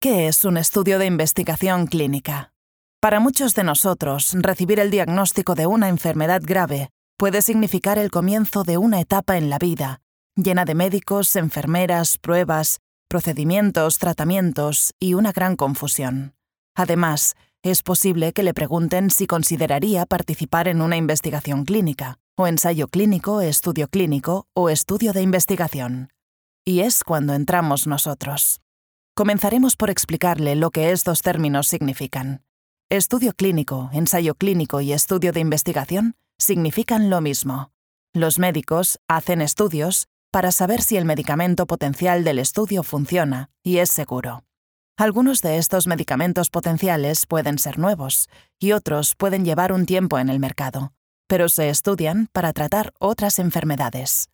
¿Qué es un estudio de investigación clínica? Para muchos de nosotros, recibir el diagnóstico de una enfermedad grave puede significar el comienzo de una etapa en la vida, llena de médicos, enfermeras, pruebas, procedimientos, tratamientos y una gran confusión. Además, es posible que le pregunten si consideraría participar en una investigación clínica, o ensayo clínico, estudio clínico o estudio de investigación. Y es cuando entramos nosotros. Comenzaremos por explicarle lo que estos términos significan. Estudio clínico, ensayo clínico y estudio de investigación significan lo mismo. Los médicos hacen estudios para saber si el medicamento potencial del estudio funciona y es seguro. Algunos de estos medicamentos potenciales pueden ser nuevos y otros pueden llevar un tiempo en el mercado, pero se estudian para tratar otras enfermedades.